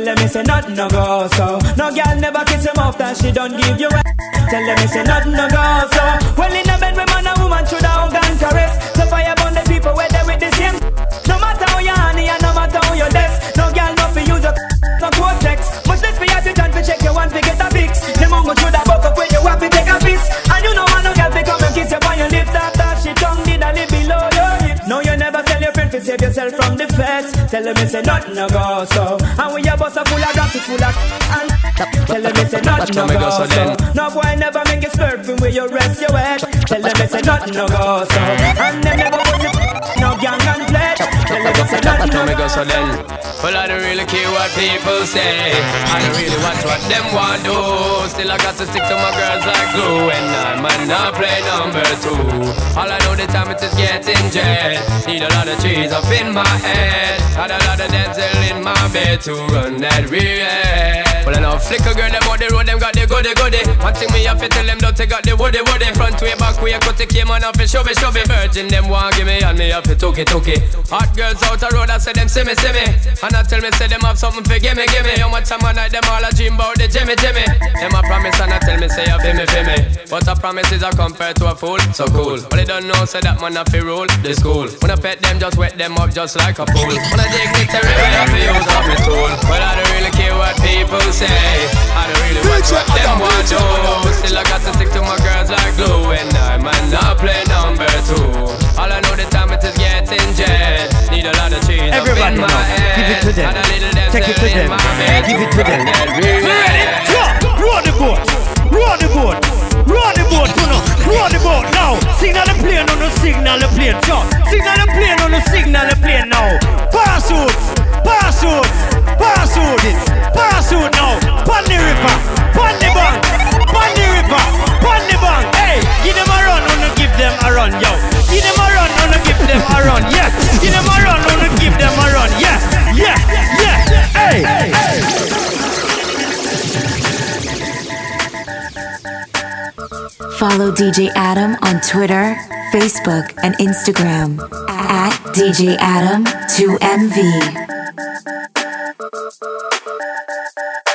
Tell them it's a nothing no go so. No girl never kiss him off that she don't give you. A- Tell them it's a nothing no go them it's a nothing no go so. No boy never make you surfing where you rest your head. Tell them it's a nothing no go so. And them never put the no gang and play. Tell them it's a nothing no go so then. Well, I don't really care what people say. I don't really watch what them want do. Still, I got to stick to my girls like glue. And I might not play number two. All I know the time it is getting jet. Need a lot of trees up in my head. Got a lot of dental in my bed to run that real. Well, I know flicker girl, them on the road, them got the goody goody. One thing me have to tell them, don't they got the woody woody. Front way, back way, cut the came on up and show me, show me. Virgin, them want give me, and me have to took it. Hot girls out the road, I say them see me, see me. And I tell me, say them have something for give me, give me. How much time I night, them all a dream about the Jimmy, Jimmy. Them a promise, and I tell me, say you feel me, feel me. But a promise is a compared to a fool, so cool. But they don't know, say that man have to rule the school. When I pet them, just wet them up just like a pool. When I dignitary, we have to use up my tool. But I don't really care what people say. I don't really watch what them want do. Still I got to stick to my girls like glue. And I might not play number two. All I know the time it is getting jet. Need a lot of cheese Everybody up in my head. give it to them. Take it to them. Give it to them. Ready? Roll the boat. Roll the boat. Roll the boat. No, no. Roll the boat now. Signal the plane on the signal the plane. Jump. Signal the plane on the signal the plane now. Parachute. Parachute. Parachute it. Parachute now. Pon the river. Pon the bank. Pon the river. Pon the bank. Hey, give them a run. Wanna give them a run, yo. Give them a run. Wanna give them a run. Yeah. Give them a run. Wanna give them a run. Yeah. Yeah. Yeah. Hey. Follow DJ Adam on Twitter, Facebook, and Instagram at DJ Adam 2MV. Thank you.